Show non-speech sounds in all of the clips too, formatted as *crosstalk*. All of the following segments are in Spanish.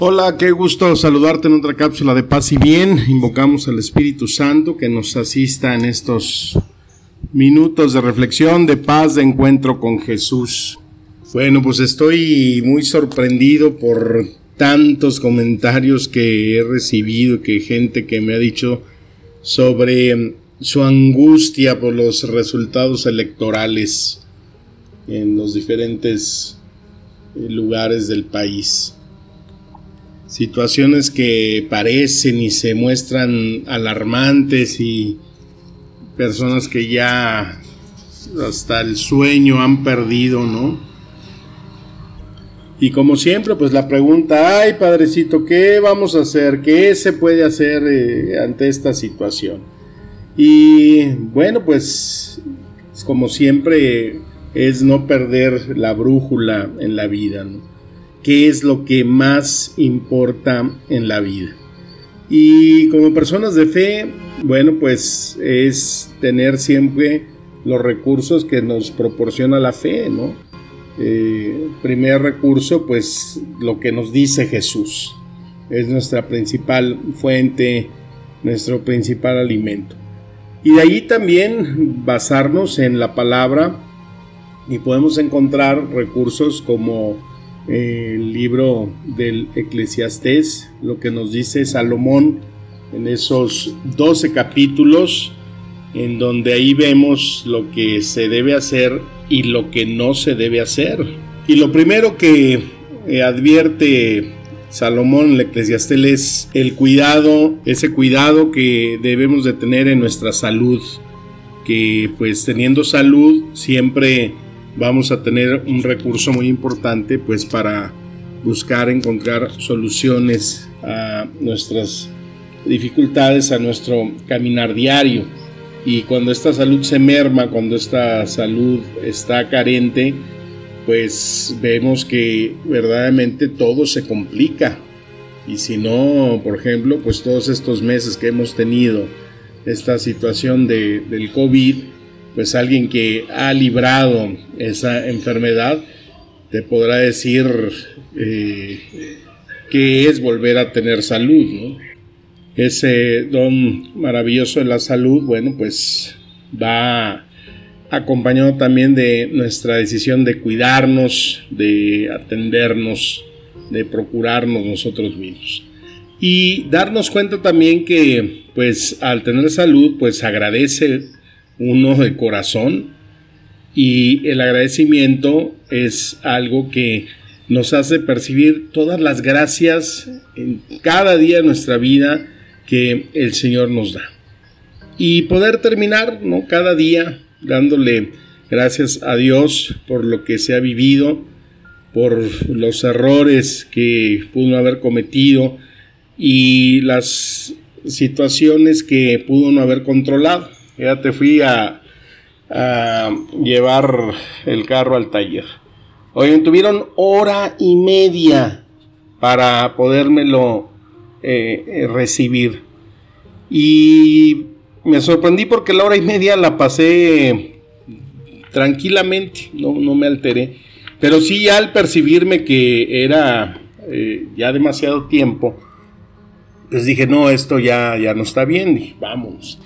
Hola, qué gusto saludarte en otra cápsula de paz y bien. Invocamos al Espíritu Santo que nos asista en estos minutos de reflexión, de paz, de encuentro con Jesús. Bueno, pues estoy muy sorprendido por tantos comentarios que he recibido, que gente que me ha dicho sobre su angustia por los resultados electorales en los diferentes lugares del país situaciones que parecen y se muestran alarmantes y personas que ya hasta el sueño han perdido, ¿no? Y como siempre, pues la pregunta, ay padrecito, ¿qué vamos a hacer? ¿Qué se puede hacer eh, ante esta situación? Y bueno, pues como siempre es no perder la brújula en la vida, ¿no? Qué es lo que más importa en la vida. Y como personas de fe, bueno, pues es tener siempre los recursos que nos proporciona la fe, ¿no? Eh, primer recurso, pues lo que nos dice Jesús. Es nuestra principal fuente, nuestro principal alimento. Y de ahí también basarnos en la palabra y podemos encontrar recursos como el libro del Eclesiastés, lo que nos dice Salomón en esos 12 capítulos, en donde ahí vemos lo que se debe hacer y lo que no se debe hacer. Y lo primero que eh, advierte Salomón el Eclesiastés es el cuidado, ese cuidado que debemos de tener en nuestra salud, que pues teniendo salud siempre vamos a tener un recurso muy importante pues para buscar encontrar soluciones a nuestras dificultades, a nuestro caminar diario. Y cuando esta salud se merma, cuando esta salud está carente, pues vemos que verdaderamente todo se complica. Y si no, por ejemplo, pues todos estos meses que hemos tenido esta situación de, del COVID, pues alguien que ha librado esa enfermedad te podrá decir eh, que es volver a tener salud. Ese don maravilloso de la salud, bueno, pues va acompañado también de nuestra decisión de cuidarnos, de atendernos, de procurarnos nosotros mismos. Y darnos cuenta también que, pues, al tener salud, pues agradece uno de corazón y el agradecimiento es algo que nos hace percibir todas las gracias en cada día de nuestra vida que el Señor nos da. Y poder terminar ¿no? cada día dándole gracias a Dios por lo que se ha vivido, por los errores que pudo haber cometido y las situaciones que pudo no haber controlado. Ya te fui a, llevar el carro al taller. Oye, tuvieron hora y media para podérmelo eh, recibir. Y me sorprendí porque la hora y media la pasé tranquilamente, no, no me alteré. Pero sí, al percibirme que era eh, ya demasiado tiempo, pues dije, no, esto ya, ya no está bien, dije, vámonos.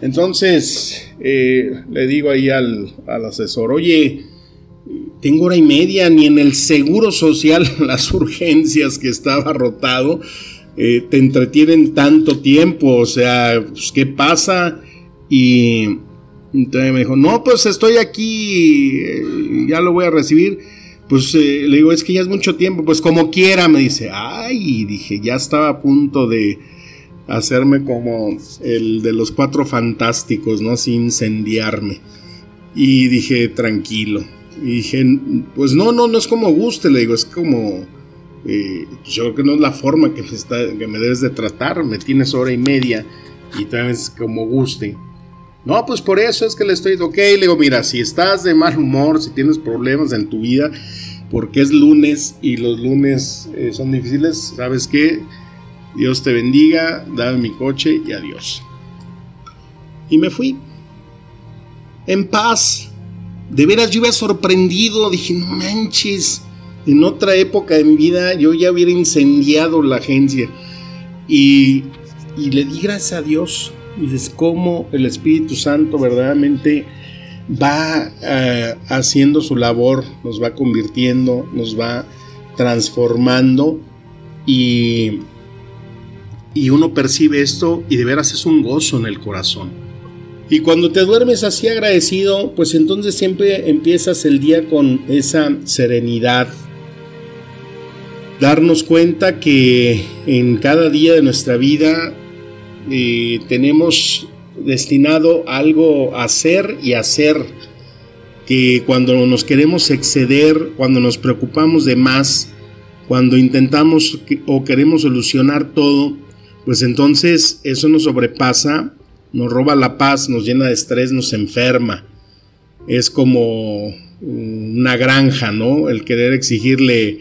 Entonces eh, le digo ahí al, asesor, oye, tengo hora y media, ni en el seguro social *laughs* las urgencias que estaba rotado eh, te entretienen tanto tiempo, o sea, pues, ¿qué pasa? Y entonces me dijo, no, pues estoy aquí, eh, ya lo voy a recibir. Pues le digo, es que ya es mucho tiempo, pues como quiera, me dice, ay, dije, ya estaba a punto de, hacerme como el de los cuatro fantásticos, ¿no? Así incendiarme. Y dije, tranquilo. Y dije, pues no, no, no es como guste, le digo, es como, eh, yo creo que no es la forma que me, está, que me debes de tratar, me tienes hora y media y tal vez como guste. No, pues por eso es que le estoy, ok, le digo, mira, si estás de mal humor, si tienes problemas en tu vida, porque es lunes y los lunes eh, son difíciles, ¿sabes qué? Dios te bendiga, dame mi coche y adiós. Y me fui. En paz. De veras yo iba sorprendido, dije, no manches en otra época de mi vida yo ya hubiera incendiado la agencia. Y, le di gracias a Dios. Y dices, cómo el Espíritu Santo verdaderamente va eh, haciendo su labor, nos va convirtiendo, nos va transformando y, y uno percibe esto y de veras es un gozo en el corazón. Y cuando te duermes así agradecido, pues entonces siempre empiezas el día con esa serenidad, darnos cuenta que en cada día de nuestra vida eh, tenemos destinado algo a hacer y hacer, que cuando nos queremos exceder, cuando nos preocupamos de más, cuando intentamos o queremos solucionar todo, pues entonces eso nos sobrepasa, nos roba la paz, nos llena de estrés, nos enferma. Es como una granja, ¿no? El querer exigirle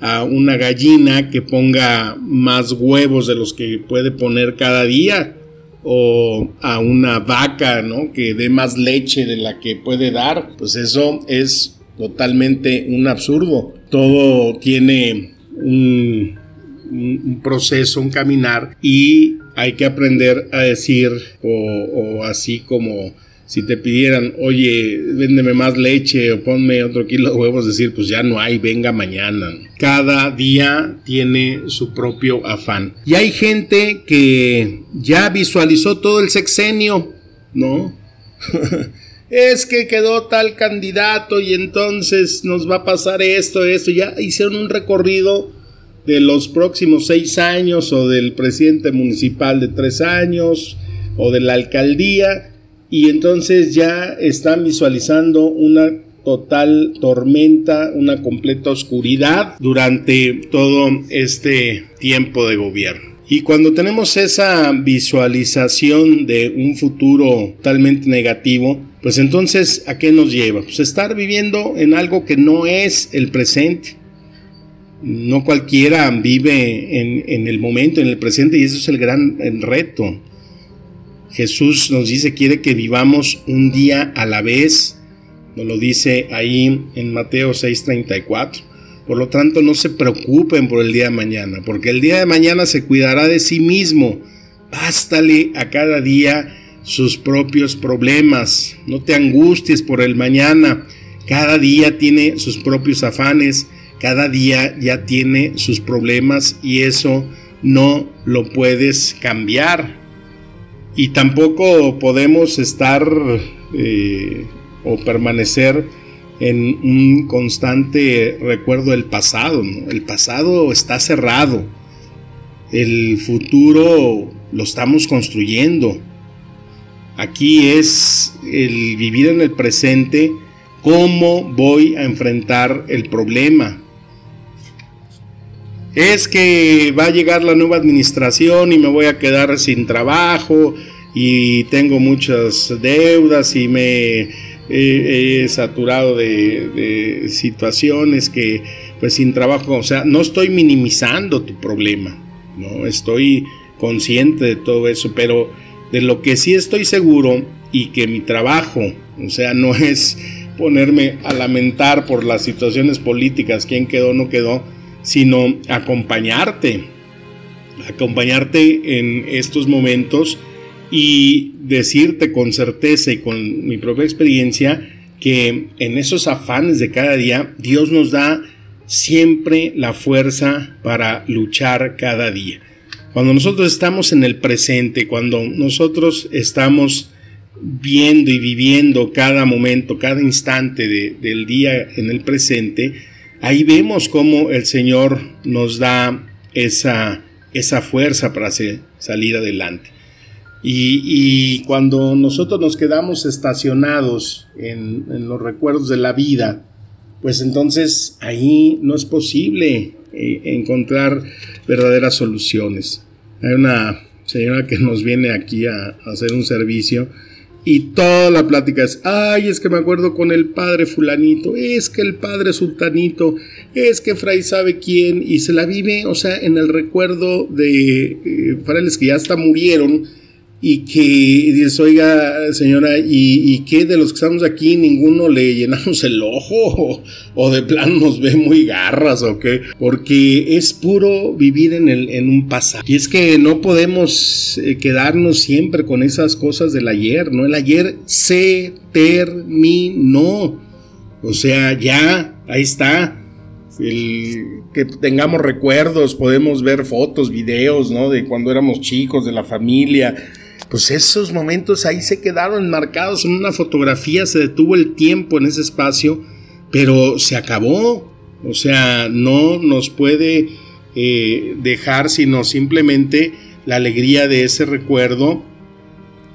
a una gallina que ponga más huevos de los que puede poner cada día o a una vaca, ¿no? Que dé más leche de la que puede dar, pues eso es totalmente un absurdo. Todo tiene un, un proceso, un caminar y hay que aprender a decir o, o así como si te pidieran, oye, véndeme más leche o ponme otro kilo de huevos, decir, pues ya no hay, venga mañana. Cada día tiene su propio afán. Y hay gente que ya visualizó todo el sexenio, ¿no? *laughs* es que quedó tal candidato y entonces nos va a pasar esto, esto. Ya hicieron un recorrido de los próximos seis años o del presidente municipal de tres años o de la alcaldía y entonces ya están visualizando una total tormenta, una completa oscuridad durante todo este tiempo de gobierno. Y cuando tenemos esa visualización de un futuro totalmente negativo, pues entonces ¿a qué nos lleva? Pues estar viviendo en algo que no es el presente. No cualquiera vive en, el momento, en el presente, y eso es el gran reto. Jesús nos dice, quiere que vivamos un día a la vez. Nos lo dice ahí en Mateo 6:34. Por lo tanto, no se preocupen por el día de mañana, porque el día de mañana se cuidará de sí mismo. Bástale a cada día sus propios problemas. No te angusties por el mañana. Cada día tiene sus propios afanes. Cada día ya tiene sus problemas y eso no lo puedes cambiar y tampoco podemos estar eh, o permanecer en un constante recuerdo del pasado. El pasado está cerrado. El futuro lo estamos construyendo. Aquí es el vivir en el presente, cómo voy a enfrentar el problema. Es que va a llegar la nueva administración y me voy a quedar sin trabajo y tengo muchas deudas y me he, saturado de, situaciones que pues sin trabajo, o sea, no estoy minimizando tu problema, no estoy consciente de todo eso, pero de lo que sí estoy seguro y que mi trabajo, o sea, no es ponerme a lamentar por las situaciones políticas, quién quedó, no quedó, sino acompañarte, acompañarte en estos momentos y decirte con certeza y con mi propia experiencia que en esos afanes de cada día Dios nos da siempre la fuerza para luchar cada día. Cuando nosotros estamos en el presente, cuando nosotros estamos viendo y viviendo cada momento, cada instante del día en el presente, ahí vemos cómo el Señor nos da esa, esa fuerza para salir adelante. Y, cuando nosotros nos quedamos estacionados en, los recuerdos de la vida, pues entonces ahí no es posible eh, encontrar verdaderas soluciones. Hay una señora que nos viene aquí a, hacer un servicio y toda la plática es, ay, es que me acuerdo con el padre fulanito, es que el padre sultanito, es que Fray sabe quién, y se la vive, o sea, en el recuerdo de eh, que ya hasta murieron, y que dices, oiga señora, ¿y, ¿y, qué de los que estamos aquí ninguno le llenamos el ojo o, de plano nos ve muy garras o qué? Porque es puro vivir en, el, en un pasado. Y es que no podemos eh, quedarnos siempre con esas cosas del ayer, ¿no? El ayer se terminó. O sea, ya, ahí está. Que tengamos recuerdos, podemos ver fotos, videos, ¿no? De cuando éramos chicos, de la familia, pues esos momentos ahí se quedaron marcados en una fotografía, se detuvo el tiempo en ese espacio, pero se acabó. O sea, no nos puede eh, dejar sino simplemente la alegría de ese recuerdo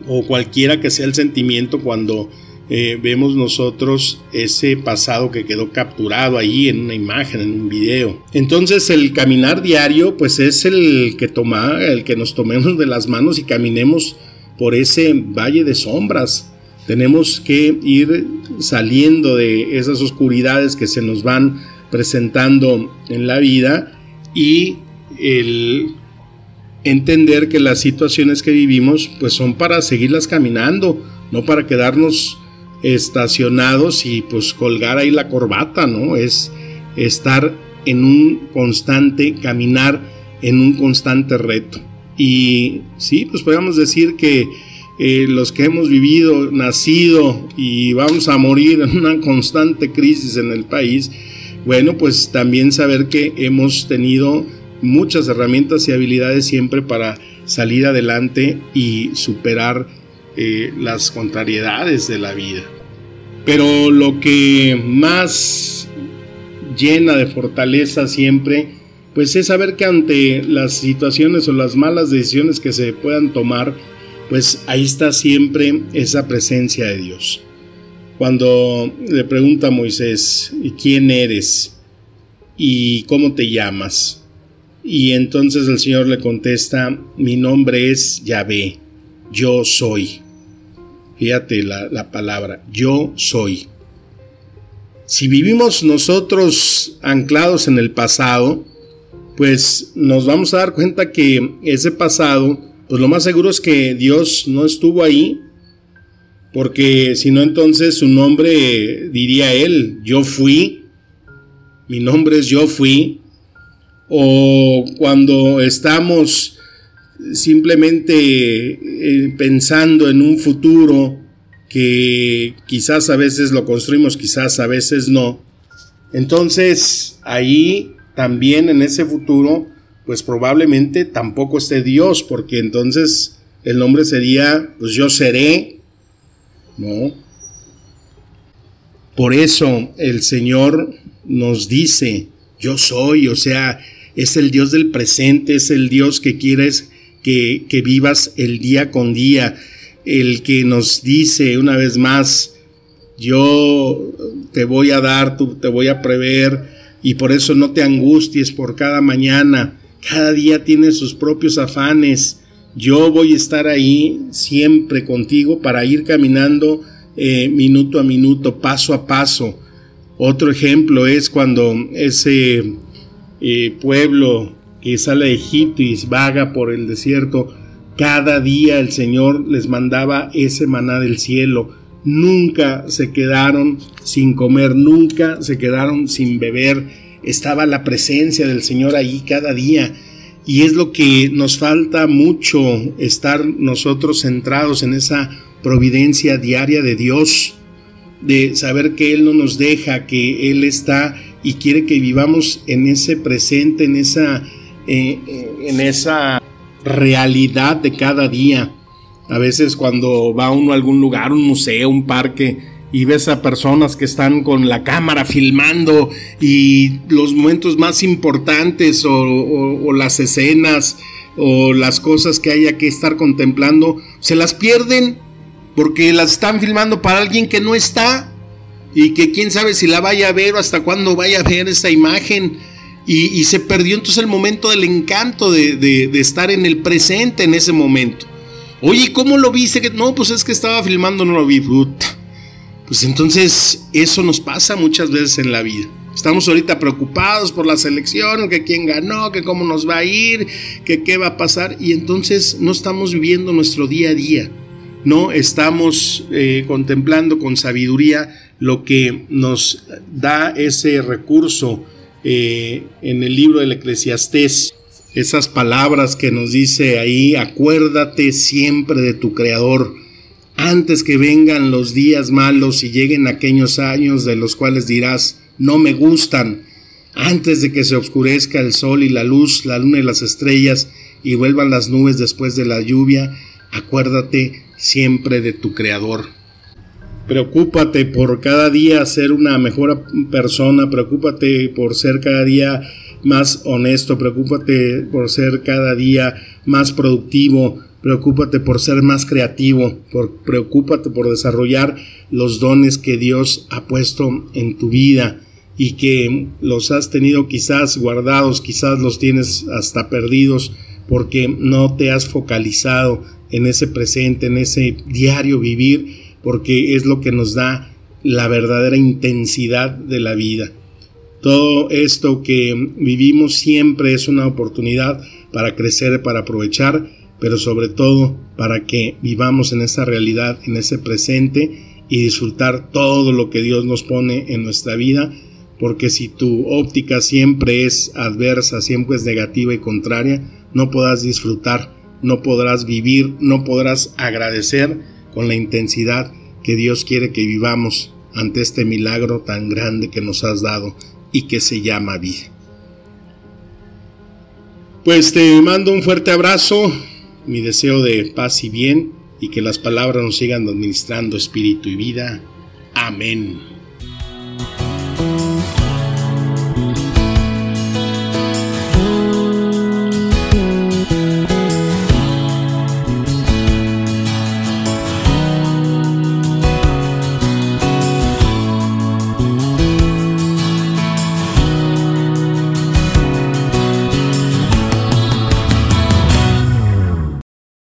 o cualquiera que sea el sentimiento cuando eh, vemos nosotros ese pasado que quedó capturado ahí en una imagen, en un video. Entonces el caminar diario pues es el que toma, el que nos tomemos de las manos y caminemos por ese valle de sombras. Tenemos que ir saliendo de esas oscuridades que se nos van presentando en la vida y el entender que las situaciones que vivimos pues son para seguirlas caminando, no para quedarnos estacionados y pues colgar ahí la corbata, ¿no? Es estar en un constante caminar, en un constante reto. Y sí, pues podemos decir que eh, los que hemos vivido, nacido y vamos a morir en una constante crisis en el país, bueno, pues también saber que hemos tenido muchas herramientas y habilidades siempre para salir adelante y superar eh, las contrariedades de la vida. Pero lo que más llena de fortaleza siempre, pues es saber que ante las situaciones o las malas decisiones que se puedan tomar, pues ahí está siempre esa presencia de Dios. Cuando le pregunta a Moisés, ¿quién eres? ¿Y cómo te llamas? Y entonces el Señor le contesta, mi nombre es Yahvé, yo soy. Fíjate la, la palabra, yo soy. Si vivimos nosotros anclados en el pasado, pues nos vamos a dar cuenta que ese pasado, pues lo más seguro es que Dios no estuvo ahí, porque si no entonces su nombre diría él, yo fui, mi nombre es yo fui, o cuando estamos simplemente eh, pensando en un futuro que quizás a veces lo construimos, quizás a veces no. Entonces ahí también en ese futuro, pues probablemente tampoco esté Dios, porque entonces el nombre sería, pues yo seré, ¿no? Por eso el Señor nos dice, yo soy, o sea, es el Dios del presente, es el Dios que quieres que, vivas el día con día, el que nos dice una vez más, yo te voy a dar, te voy a prever y por eso no te angusties por cada mañana, cada día tiene sus propios afanes, yo voy a estar ahí siempre contigo para ir caminando eh, minuto a minuto, paso a paso. Otro ejemplo es cuando ese eh, pueblo que sale de Egipto y vaga por el desierto, cada día el Señor les mandaba ese maná del cielo. Nunca se quedaron sin comer, nunca se quedaron sin beber. Estaba la presencia del Señor ahí cada día. Y es lo que nos falta mucho, estar nosotros centrados en esa providencia diaria de Dios, de saber que Él no nos deja, que Él está y quiere que vivamos en ese presente, en esa en esa realidad de cada día. A veces cuando va uno a algún lugar, un museo, un parque, y ves a personas que están con la cámara filmando y los momentos más importantes o, las escenas o las cosas que haya que estar contemplando, se las pierden porque las están filmando para alguien que no está y que quién sabe si la vaya a ver o hasta cuándo vaya a ver esa imagen Y, se perdió entonces el momento del encanto de, estar en el presente en ese momento. Oye, ¿cómo lo viste? Que, no, pues es que estaba filmando, no lo vi. Pues entonces eso nos pasa muchas veces en la vida. Estamos ahorita preocupados por la selección, que quién ganó, que cómo nos va a ir, que qué va a pasar. Y entonces no estamos viviendo nuestro día a día. No estamos eh, contemplando con sabiduría lo que nos da ese recurso eh, en el libro del Eclesiastés. Esas palabras que nos dice ahí, acuérdate siempre de tu Creador, antes que vengan los días malos y lleguen aquellos años de los cuales dirás, no me gustan, antes de que se oscurezca el sol y la luz, la luna y las estrellas, y vuelvan las nubes después de la lluvia, acuérdate siempre de tu Creador. Preocúpate por cada día ser una mejor persona, preocúpate por ser cada día más honesto, preocúpate por ser cada día más productivo, preocúpate por ser más creativo, preocúpate por desarrollar los dones que Dios ha puesto en tu vida y que los has tenido quizás guardados, quizás los tienes hasta perdidos porque no te has focalizado en ese presente, en ese diario vivir, porque es lo que nos da la verdadera intensidad de la vida. Todo esto que vivimos siempre es una oportunidad para crecer, para aprovechar, pero sobre todo para que vivamos en esa realidad, en ese presente y disfrutar todo lo que Dios nos pone en nuestra vida, porque si tu óptica siempre es adversa, siempre es negativa y contraria, no podrás disfrutar, no podrás vivir, no podrás agradecer con la intensidad que Dios quiere que vivamos ante este milagro tan grande que nos has dado y que se llama vida. Pues te mando un fuerte abrazo, mi deseo de paz y bien y que las palabras nos sigan administrando espíritu y vida. Amén.